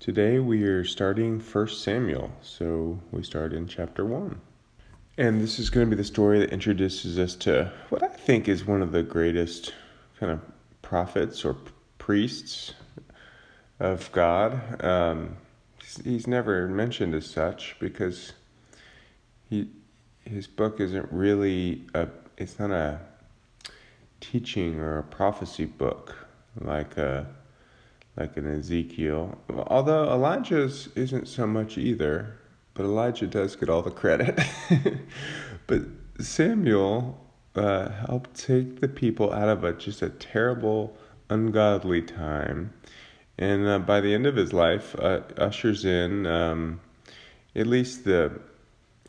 Today we are starting First Samuel, so we start in chapter 1. And this is going to be the story that introduces us to what I think is one of the greatest kind of prophets or priests of God. Um, he's never mentioned as such because he his book isn't really a it's not a teaching or a prophecy book like a like an Ezekiel. Although Elijah's isn't so much either, but Elijah does get all the credit. but Samuel uh, helped take the people out of a just a terrible, ungodly time, and uh, by the end of his life, uh, ushers in um, at least the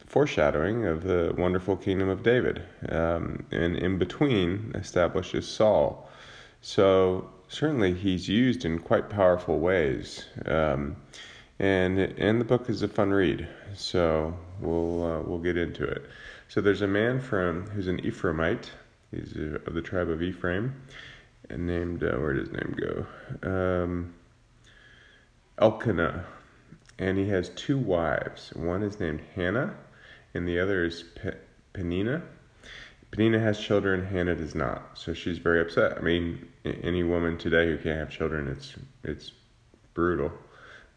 foreshadowing of the wonderful kingdom of David, um, and in between establishes Saul. So certainly he's used in quite powerful ways. Um, and and the book is a fun read, so we'll uh, we'll get into it. So there's a man from who's an Ephraimite. He's uh, of the tribe of Ephraim, and named uh, where did his name go? Um, Elkanah, and he has two wives. One is named Hannah, and the other is Pe- Penina. Penina has children, Hannah does not. So she's very upset. I mean, any woman today who can't have children, it's it's brutal.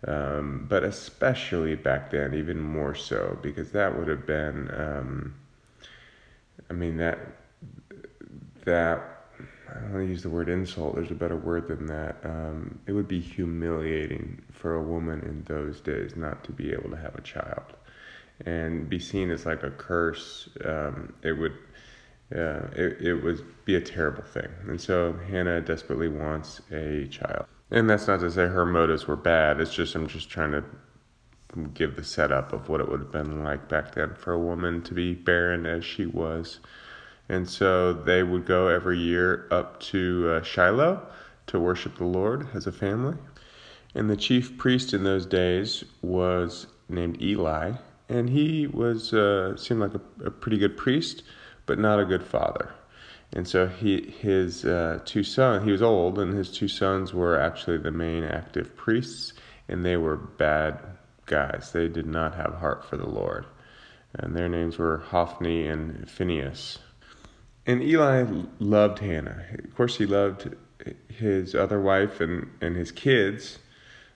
Um, but especially back then, even more so, because that would have been, um, I mean, that, that, I don't want to use the word insult, there's a better word than that. Um, it would be humiliating for a woman in those days not to be able to have a child and be seen as like a curse. Um, it would, uh, it, it would be a terrible thing. And so Hannah desperately wants a child. And that's not to say her motives were bad. It's just, I'm just trying to give the setup of what it would have been like back then for a woman to be barren as she was. And so they would go every year up to uh, Shiloh to worship the Lord as a family. And the chief priest in those days was named Eli, and he was uh, seemed like a, a pretty good priest but not a good father. And so he his uh, two sons he was old and his two sons were actually the main active priests and they were bad guys. They did not have heart for the Lord. And their names were Hophni and Phinehas. And Eli loved Hannah. Of course he loved his other wife and, and his kids.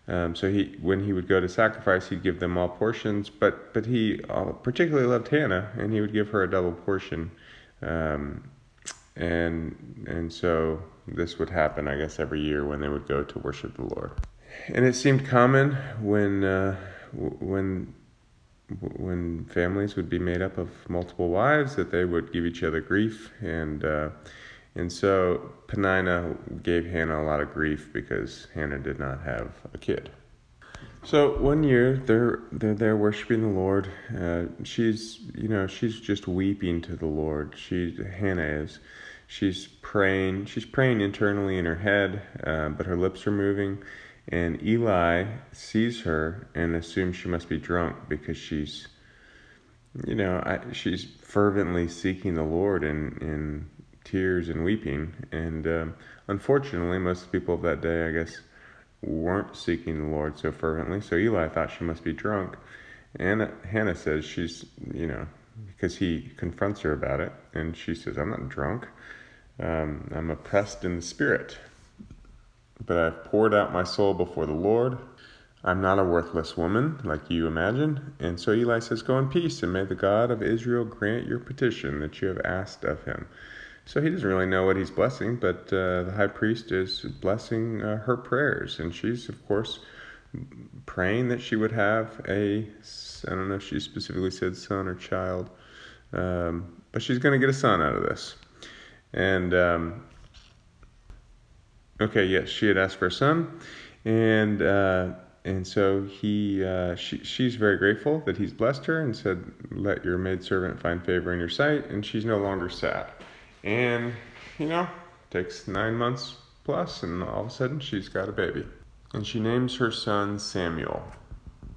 Um, so he, when he would go to sacrifice, he'd give them all portions. But but he uh, particularly loved Hannah, and he would give her a double portion. Um, and and so this would happen, I guess, every year when they would go to worship the Lord. And it seemed common when uh, when when families would be made up of multiple wives that they would give each other grief and uh, and so Penina gave Hannah a lot of grief because Hannah did not have a kid. So one year they're they're there worshiping the Lord. Uh, she's you know she's just weeping to the Lord. She Hannah is. She's praying. She's praying internally in her head, uh, but her lips are moving. And Eli sees her and assumes she must be drunk because she's, you know, I, she's fervently seeking the Lord in in tears and weeping. And um, unfortunately, most people of that day, I guess, weren't seeking the Lord so fervently. So Eli thought she must be drunk. And Hannah says she's, you know, because he confronts her about it. And she says, I'm not drunk. Um, I'm oppressed in the spirit. But I've poured out my soul before the Lord. I'm not a worthless woman like you imagine. And so Eli says, Go in peace, and may the God of Israel grant your petition that you have asked of him. So he doesn't really know what he's blessing, but uh, the high priest is blessing uh, her prayers. And she's, of course, praying that she would have a, I don't know if she specifically said son or child, um, but she's going to get a son out of this. And, um, okay, yes, she had asked for a son. And, uh, and so he, uh, she, she's very grateful that he's blessed her and said, Let your maidservant find favor in your sight. And she's no longer sad. And, you know, takes nine months plus, and all of a sudden she's got a baby. And she names her son Samuel.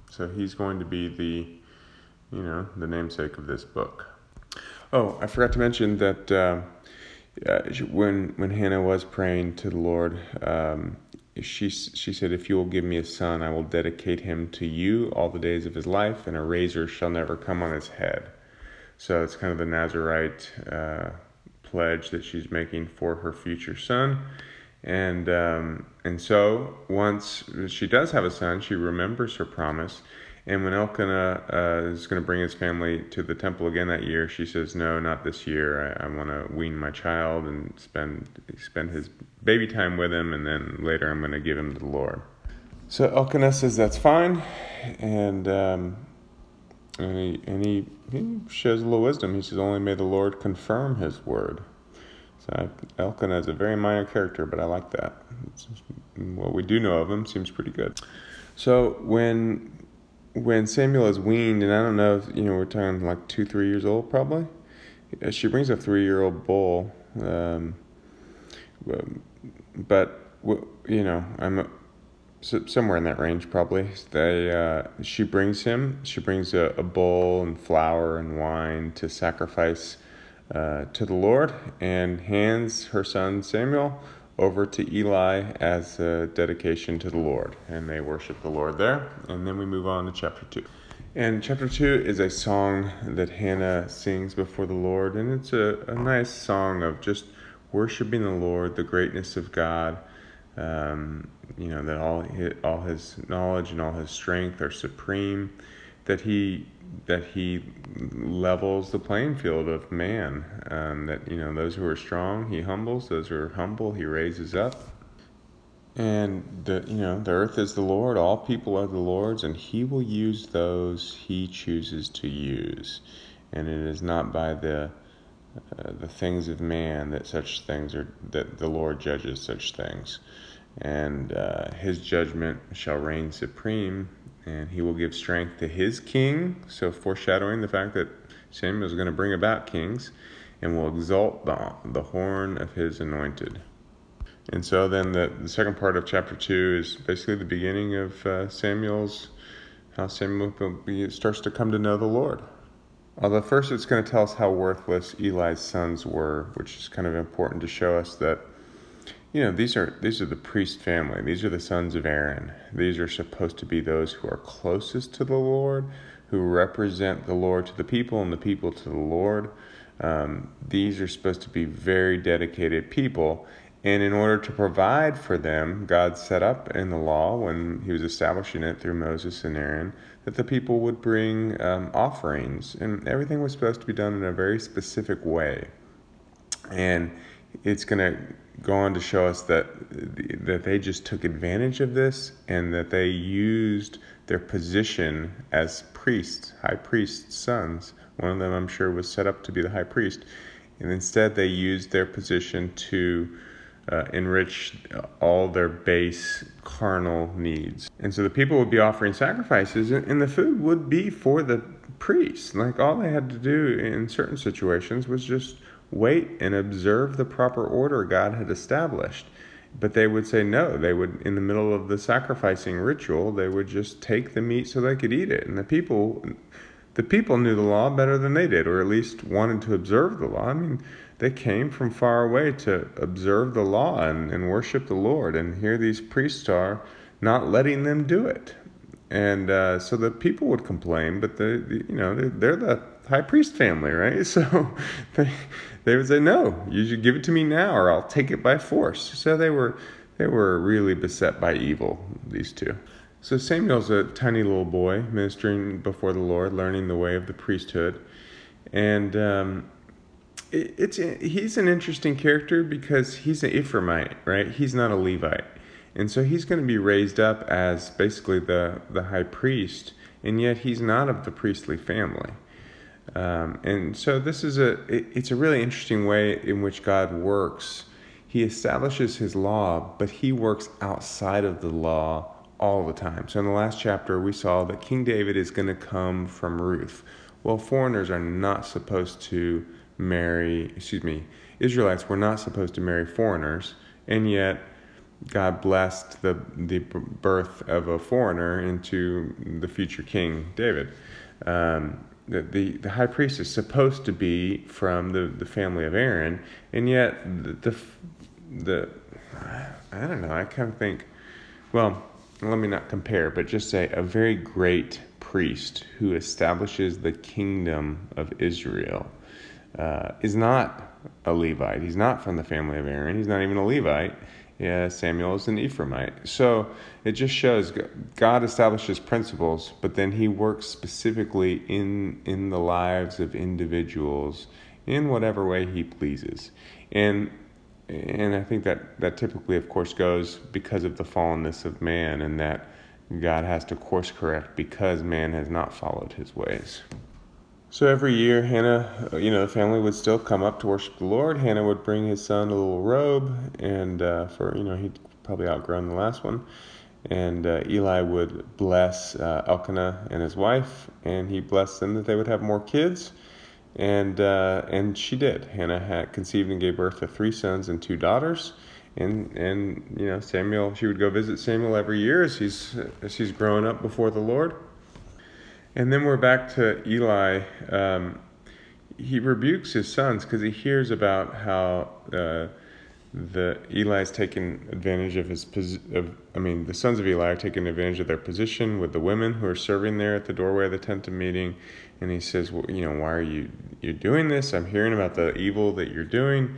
So he's going to be the, you know, the namesake of this book. Oh, I forgot to mention that uh, uh, when when Hannah was praying to the Lord, um, she she said, "If you will give me a son, I will dedicate him to you all the days of his life, and a razor shall never come on his head." So it's kind of the Nazarite uh, pledge that she's making for her future son, and um, and so once she does have a son, she remembers her promise. And when Elkanah uh, is going to bring his family to the temple again that year, she says, "No, not this year. I, I want to wean my child and spend spend his baby time with him, and then later I'm going to give him to the Lord." So Elkanah says that's fine, and um, and, he, and he, he shows a little wisdom. He says, "Only may the Lord confirm His word." So Elkanah is a very minor character, but I like that. It's, what we do know of him seems pretty good. So when when Samuel is weaned, and I don't know, if, you know, we're talking like two, three years old probably. She brings a three-year-old bull, um, but you know, I'm somewhere in that range probably. They uh, she brings him. She brings a, a bowl and flour and wine to sacrifice uh, to the Lord, and hands her son Samuel over to Eli as a dedication to the Lord, and they worship the Lord there. And then we move on to chapter 2. And chapter 2 is a song that Hannah sings before the Lord, and it's a, a nice song of just worshiping the Lord, the greatness of God. Um, you know that all his, all his knowledge and all his strength are supreme, that he that he levels the playing field of man. Um, that you know those who are strong he humbles, those who are humble he raises up. And the you know the earth is the Lord, all people are the Lord's, and He will use those He chooses to use. And it is not by the uh, the things of man that such things are that the Lord judges such things, and uh, His judgment shall reign supreme and he will give strength to his king. So, foreshadowing the fact that Samuel is going to bring about kings and will exalt the, the horn of his anointed. And so, then the, the second part of chapter 2 is basically the beginning of uh, Samuel's, how Samuel starts to come to know the Lord. Although, first, it's going to tell us how worthless Eli's sons were, which is kind of important to show us that you know these are these are the priest family. These are the sons of aaron. These are supposed to be those who are closest to the lord who represent the lord to the people and the people to the lord. Um, these are supposed to be very dedicated people and in order to provide for them god set up in the law when he was establishing it through moses and aaron that the people would bring um, offerings. And everything was supposed to be done in a very specific way. And it's going to go on to show us that that they just took advantage of this and that they used their position as priests, high priests' sons. One of them, I'm sure, was set up to be the high priest, and instead they used their position to uh, enrich all their base carnal needs. And so the people would be offering sacrifices, and the food would be for the priests. Like all they had to do in certain situations was just wait and observe the proper order God had established. But they would say no. They would, in the middle of the sacrificing ritual, they would just take the meat so they could eat it. And the people, the people knew the law better than they did, or at least wanted to observe the law. I mean, they came from far away to observe the law and, and worship the Lord. And here these priests are not letting them do it. And uh, so the people would complain, but the, the you know they're, they're the high priest family, right? So they they would say, "No, you should give it to me now, or I'll take it by force." So they were they were really beset by evil. These two. So Samuel's a tiny little boy ministering before the Lord, learning the way of the priesthood, and um, it, it's he's an interesting character because he's an Ephraimite, right? He's not a Levite, and so he's going to be raised up as basically the the high priest, and yet he's not of the priestly family. Um, and so this is a it, it's a really interesting way in which God works. He establishes his law, but he works outside of the law all the time. So in the last chapter, we saw that King David is going to come from Ruth. Well, foreigners are not supposed to marry, excuse me, Israelites were not supposed to marry foreigners, and yet God blessed the, the birth of a foreigner into the future King David. Um, the, the, the high priest is supposed to be from the, the family of Aaron, and yet the, the, the I don't know, I kind of think well, let me not compare, but just say a very great priest who establishes the kingdom of Israel uh, is not a Levite. He's not from the family of Aaron. He's not even a Levite. Yeah, Samuel is an Ephraimite. So it just shows God establishes principles, but then He works specifically in in the lives of individuals in whatever way He pleases. And and I think that that typically, of course, goes because of the fallenness of man, and that God has to course correct because man has not followed His ways. So every year, Hannah, you know, the family would still come up to worship the Lord. Hannah would bring his son a little robe, and uh, for you know, he'd probably outgrown the last one. And uh, Eli would bless uh, Elkanah and his wife, and he blessed them that they would have more kids. And uh, and she did. Hannah had conceived and gave birth to three sons and two daughters. And and you know, Samuel, she would go visit Samuel every year as he's as he's growing up before the Lord. And then we're back to Eli. Um, he rebukes his sons because he hears about how uh, the Eli's taken advantage of his of I mean the sons of Eli are taking advantage of their position with the women who are serving there at the doorway of the tent of meeting, and he says, well, you know, why are you you're doing this? I'm hearing about the evil that you're doing.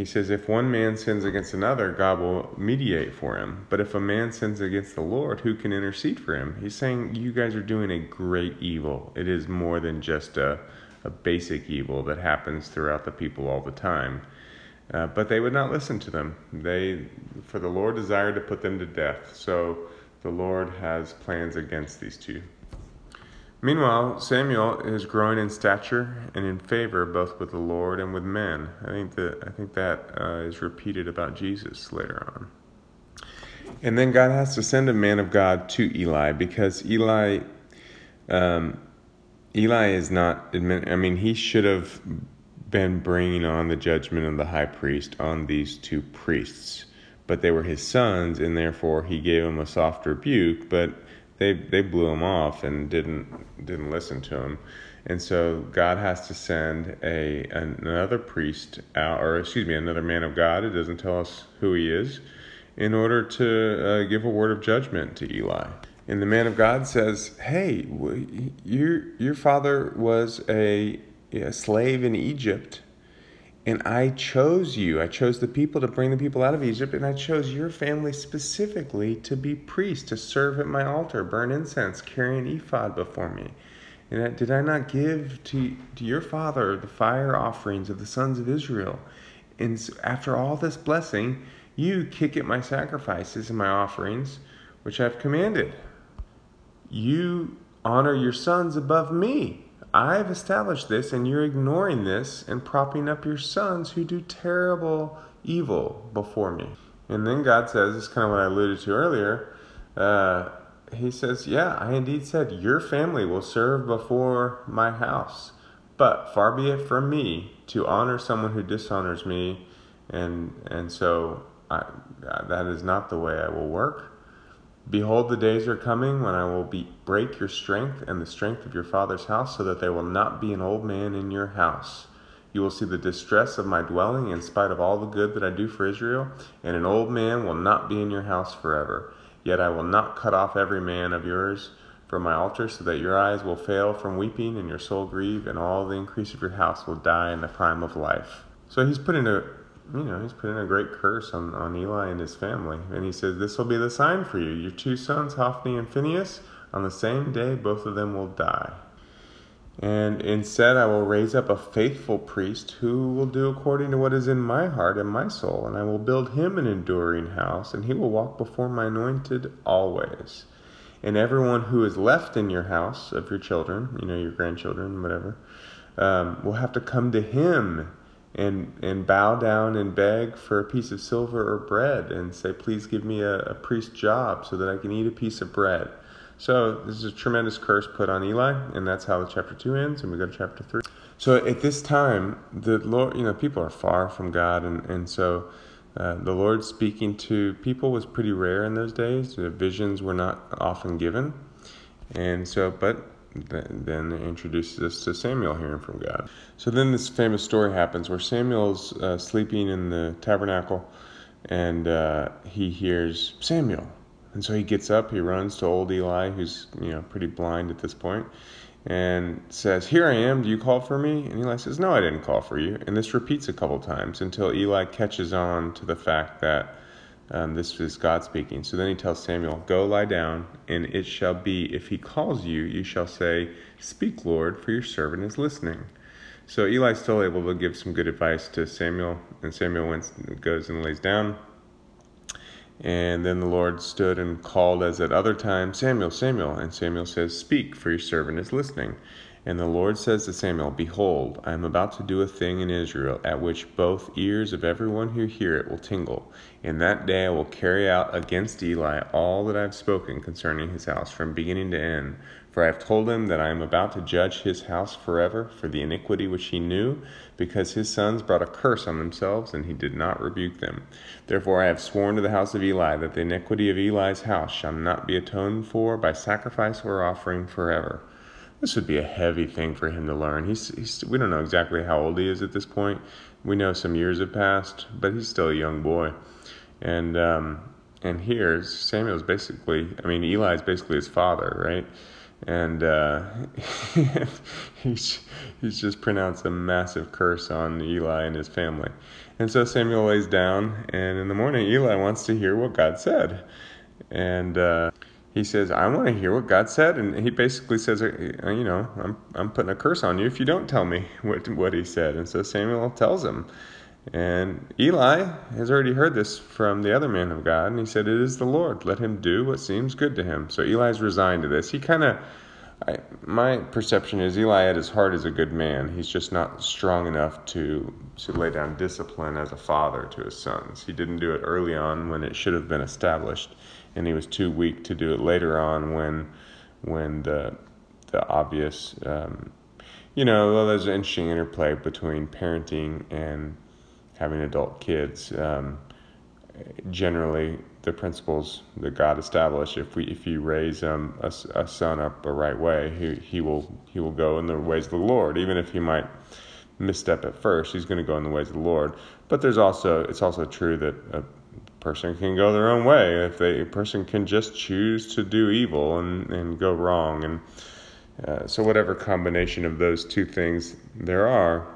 He says, If one man sins against another, God will mediate for him. But if a man sins against the Lord, who can intercede for him? He's saying, You guys are doing a great evil. It is more than just a, a basic evil that happens throughout the people all the time. Uh, but they would not listen to them. They, for the Lord desired to put them to death. So the Lord has plans against these two. Meanwhile, Samuel is growing in stature and in favor both with the Lord and with men. I think that I think that uh, is repeated about Jesus later on. And then God has to send a man of God to Eli because Eli, um, Eli is not. I mean, he should have been bringing on the judgment of the high priest on these two priests, but they were his sons, and therefore he gave them a soft rebuke. But they they blew him off and didn't didn't listen to him. And so God has to send a another priest out, or excuse me, another man of God. It doesn't tell us who he is, in order to uh, give a word of judgment to Eli. And the man of God says, "Hey, your your father was a, a slave in Egypt, and I chose you. I chose the people to bring the people out of Egypt, and I chose your family specifically to be priests, to serve at my altar, burn incense, carry an ephod before me. And did I not give to, to your father the fire offerings of the sons of Israel? And after all this blessing, you kick at my sacrifices and my offerings, which I've commanded. You honor your sons above me. I've established this and you're ignoring this and propping up your sons who do terrible evil before me. And then God says, this is kind of what I alluded to earlier. Uh, he says, Yeah, I indeed said, Your family will serve before my house. But far be it from me to honor someone who dishonors me. And, and so I, that is not the way I will work. Behold, the days are coming when I will be, break your strength and the strength of your father's house, so that there will not be an old man in your house. You will see the distress of my dwelling in spite of all the good that I do for Israel, and an old man will not be in your house forever. Yet I will not cut off every man of yours from my altar, so that your eyes will fail from weeping and your soul grieve, and all the increase of your house will die in the prime of life. So he's putting a you know, he's putting a great curse on, on Eli and his family. And he says, This will be the sign for you. Your two sons, Hophni and Phinehas, on the same day, both of them will die. And instead, I will raise up a faithful priest who will do according to what is in my heart and my soul. And I will build him an enduring house, and he will walk before my anointed always. And everyone who is left in your house of your children, you know, your grandchildren, whatever, um, will have to come to him and and bow down and beg for a piece of silver or bread and say, please give me a, a priest job so that I can eat a piece of bread. So this is a tremendous curse put on Eli, and that's how chapter two ends, and we go to chapter three. So at this time, the Lord, you know, people are far from God, and and so. Uh, the Lord speaking to people was pretty rare in those days. The visions were not often given, and so, but then introduces us to Samuel hearing from God. So then this famous story happens where Samuel's uh, sleeping in the tabernacle and uh, he hears Samuel. and so he gets up, he runs to old Eli, who's you know pretty blind at this point, and says, "Here I am. Do you call for me?" And Eli says, "No, I didn't call for you." And this repeats a couple times until Eli catches on to the fact that um, this is God speaking. So then he tells Samuel, Go lie down, and it shall be, if he calls you, you shall say, Speak, Lord, for your servant is listening. So Eli's still able to give some good advice to Samuel, and Samuel goes and lays down. And then the Lord stood and called as at other times, Samuel, Samuel. And Samuel says, Speak, for your servant is listening. And the Lord says to Samuel, Behold, I am about to do a thing in Israel at which both ears of everyone who hear it will tingle. In that day I will carry out against Eli all that I have spoken concerning his house from beginning to end. For I have told him that I am about to judge his house forever for the iniquity which he knew, because his sons brought a curse on themselves, and he did not rebuke them. Therefore I have sworn to the house of Eli that the iniquity of Eli's house shall not be atoned for by sacrifice or offering forever. This would be a heavy thing for him to learn. He's, he's we don't know exactly how old he is at this point. We know some years have passed, but he's still a young boy. And um, and here Samuel's basically, I mean, Eli's basically his father, right? And uh, he's he's just pronounced a massive curse on Eli and his family. And so Samuel lays down, and in the morning, Eli wants to hear what God said, and. Uh, he says, I want to hear what God said. And he basically says, uh, you know, I'm, I'm putting a curse on you if you don't tell me what, what he said. And so Samuel tells him. And Eli has already heard this from the other man of God. And he said, It is the Lord. Let him do what seems good to him. So Eli's resigned to this. He kind of, my perception is Eli at his heart is a good man. He's just not strong enough to, to lay down discipline as a father to his sons. He didn't do it early on when it should have been established and he was too weak to do it later on when when the the obvious um, you know well, there's an interesting interplay between parenting and having adult kids. Um, generally the principles that God established if we if you raise um, a, a son up the right way he, he will he will go in the ways of the Lord. Even if he might misstep at first he's going to go in the ways of the Lord. But there's also it's also true that a, person can go their own way. If they a person can just choose to do evil and, and go wrong and uh, so whatever combination of those two things there are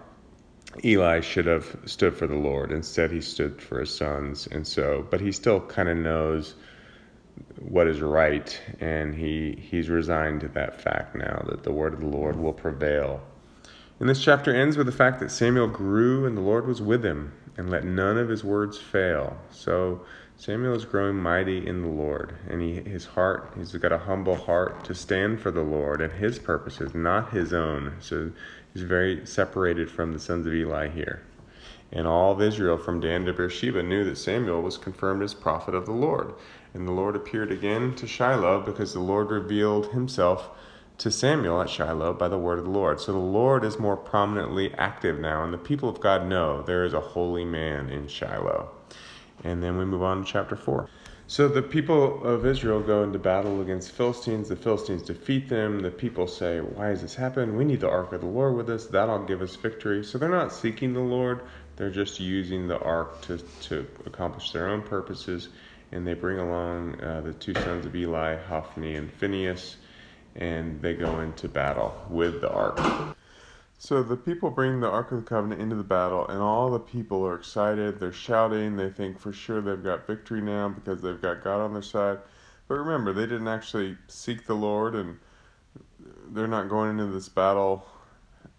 eli should have stood for the lord. Instead he stood for his sons. And so but he still kind of knows what is right and he he's resigned to that fact now that the word of the lord will prevail and this chapter ends with the fact that samuel grew and the lord was with him and let none of his words fail. So Samuel is growing mighty in the Lord, and he, his heart, he's got a humble heart to stand for the Lord and his purposes, not his own. So he's very separated from the sons of Eli here. And all of Israel from Dan to Beersheba knew that Samuel was confirmed as prophet of the Lord. And the Lord appeared again to Shiloh because the Lord revealed himself to Samuel at Shiloh by the word of the Lord. So the Lord is more prominently active now, and the people of God know there is a holy man in Shiloh. And then we move on to chapter 4. So the people of Israel go into battle against Philistines. The Philistines defeat them. The people say, Why has this happened? We need the ark of the Lord with us. That'll give us victory. So they're not seeking the Lord, they're just using the ark to, to accomplish their own purposes. And they bring along uh, the two sons of Eli, Hophni and Phinehas and they go into battle with the ark. So the people bring the Ark of the Covenant into the battle, and all the people are excited. They're shouting. They think for sure they've got victory now because they've got God on their side. But remember, they didn't actually seek the Lord, and they're not going into this battle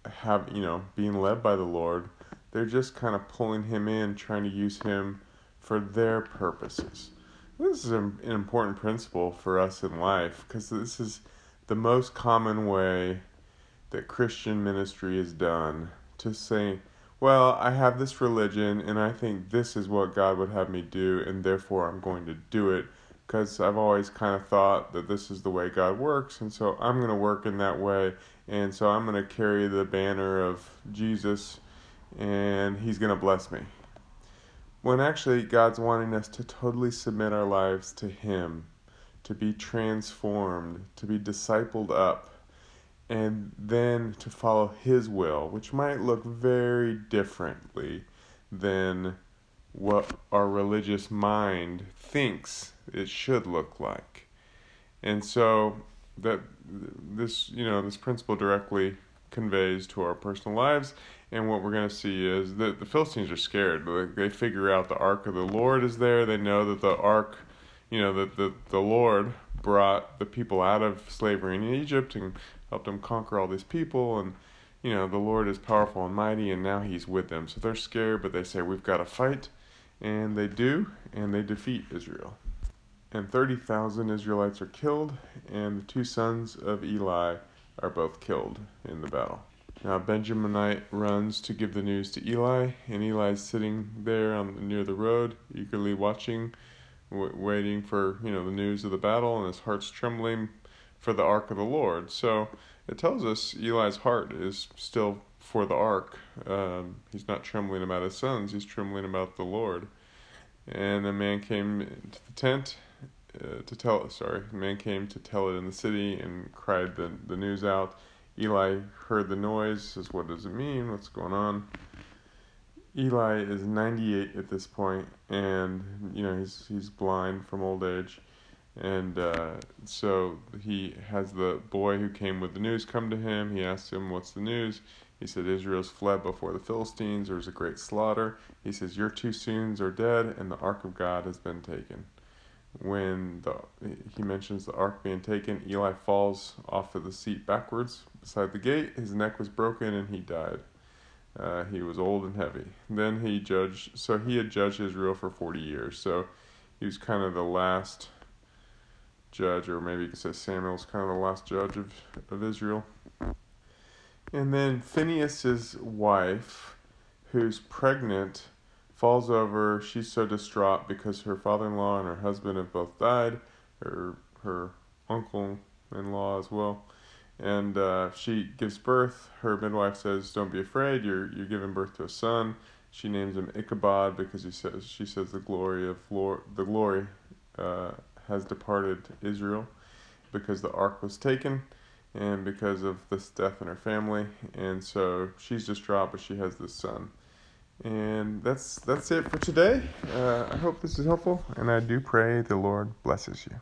have you know being led by the Lord. They're just kind of pulling him in, trying to use him for their purposes. This is an important principle for us in life because this is the most common way that Christian ministry is done to say, well, I have this religion and I think this is what God would have me do, and therefore I'm going to do it because I've always kind of thought that this is the way God works, and so I'm going to work in that way, and so I'm going to carry the banner of Jesus, and He's going to bless me. When actually, God's wanting us to totally submit our lives to Him to be transformed, to be discipled up, and then to follow His will, which might look very differently than what our religious mind thinks it should look like. And so that this, you know, this principle directly conveys to our personal lives. And what we're going to see is that the Philistines are scared. They figure out the ark of the Lord is there. They know that the ark, you know, that the, the Lord brought the people out of slavery in Egypt and helped them conquer all these people. And, you know, the Lord is powerful and mighty, and now He's with them. So they're scared, but they say, We've got to fight. And they do, and they defeat Israel. And 30,000 Israelites are killed, and the two sons of Eli are both killed in the battle. Now Benjaminite runs to give the news to Eli, and Eli's sitting there on near the road, eagerly watching, w- waiting for you know the news of the battle, and his heart's trembling for the ark of the Lord. So it tells us Eli's heart is still for the ark. Um, he's not trembling about his sons; he's trembling about the Lord. And the man came to the tent uh, to tell. Sorry, the man came to tell it in the city and cried the the news out. Eli heard the noise. Says, "What does it mean? What's going on?" Eli is 98 at this point, and you know he's he's blind from old age, and uh, so he has the boy who came with the news come to him. He asks him, "What's the news?" He said, "Israel's fled before the Philistines. There's a great slaughter." He says, "Your two sons are dead, and the ark of God has been taken." when the he mentions the ark being taken, Eli falls off of the seat backwards beside the gate. His neck was broken and he died. Uh, he was old and heavy. Then he judged. So he had judged Israel for forty years. So he was kind of the last judge, or maybe you could say Samuel's kind of the last judge of of Israel. And then Phinehas's wife, who's pregnant falls over. She's so distraught because her father-in-law and her husband have both died. Her her uncle-in-law as well, and uh, she gives birth. Her midwife says, "Don't be afraid. You're you're giving birth to a son." She names him Ichabod because he says she says the glory of Lord, the glory uh, has departed Israel because the ark was taken and because of this death in her family. And so she's distraught, but she has this son. And that's that's it for today. Uh, I hope this is helpful, and I do pray the Lord blesses you.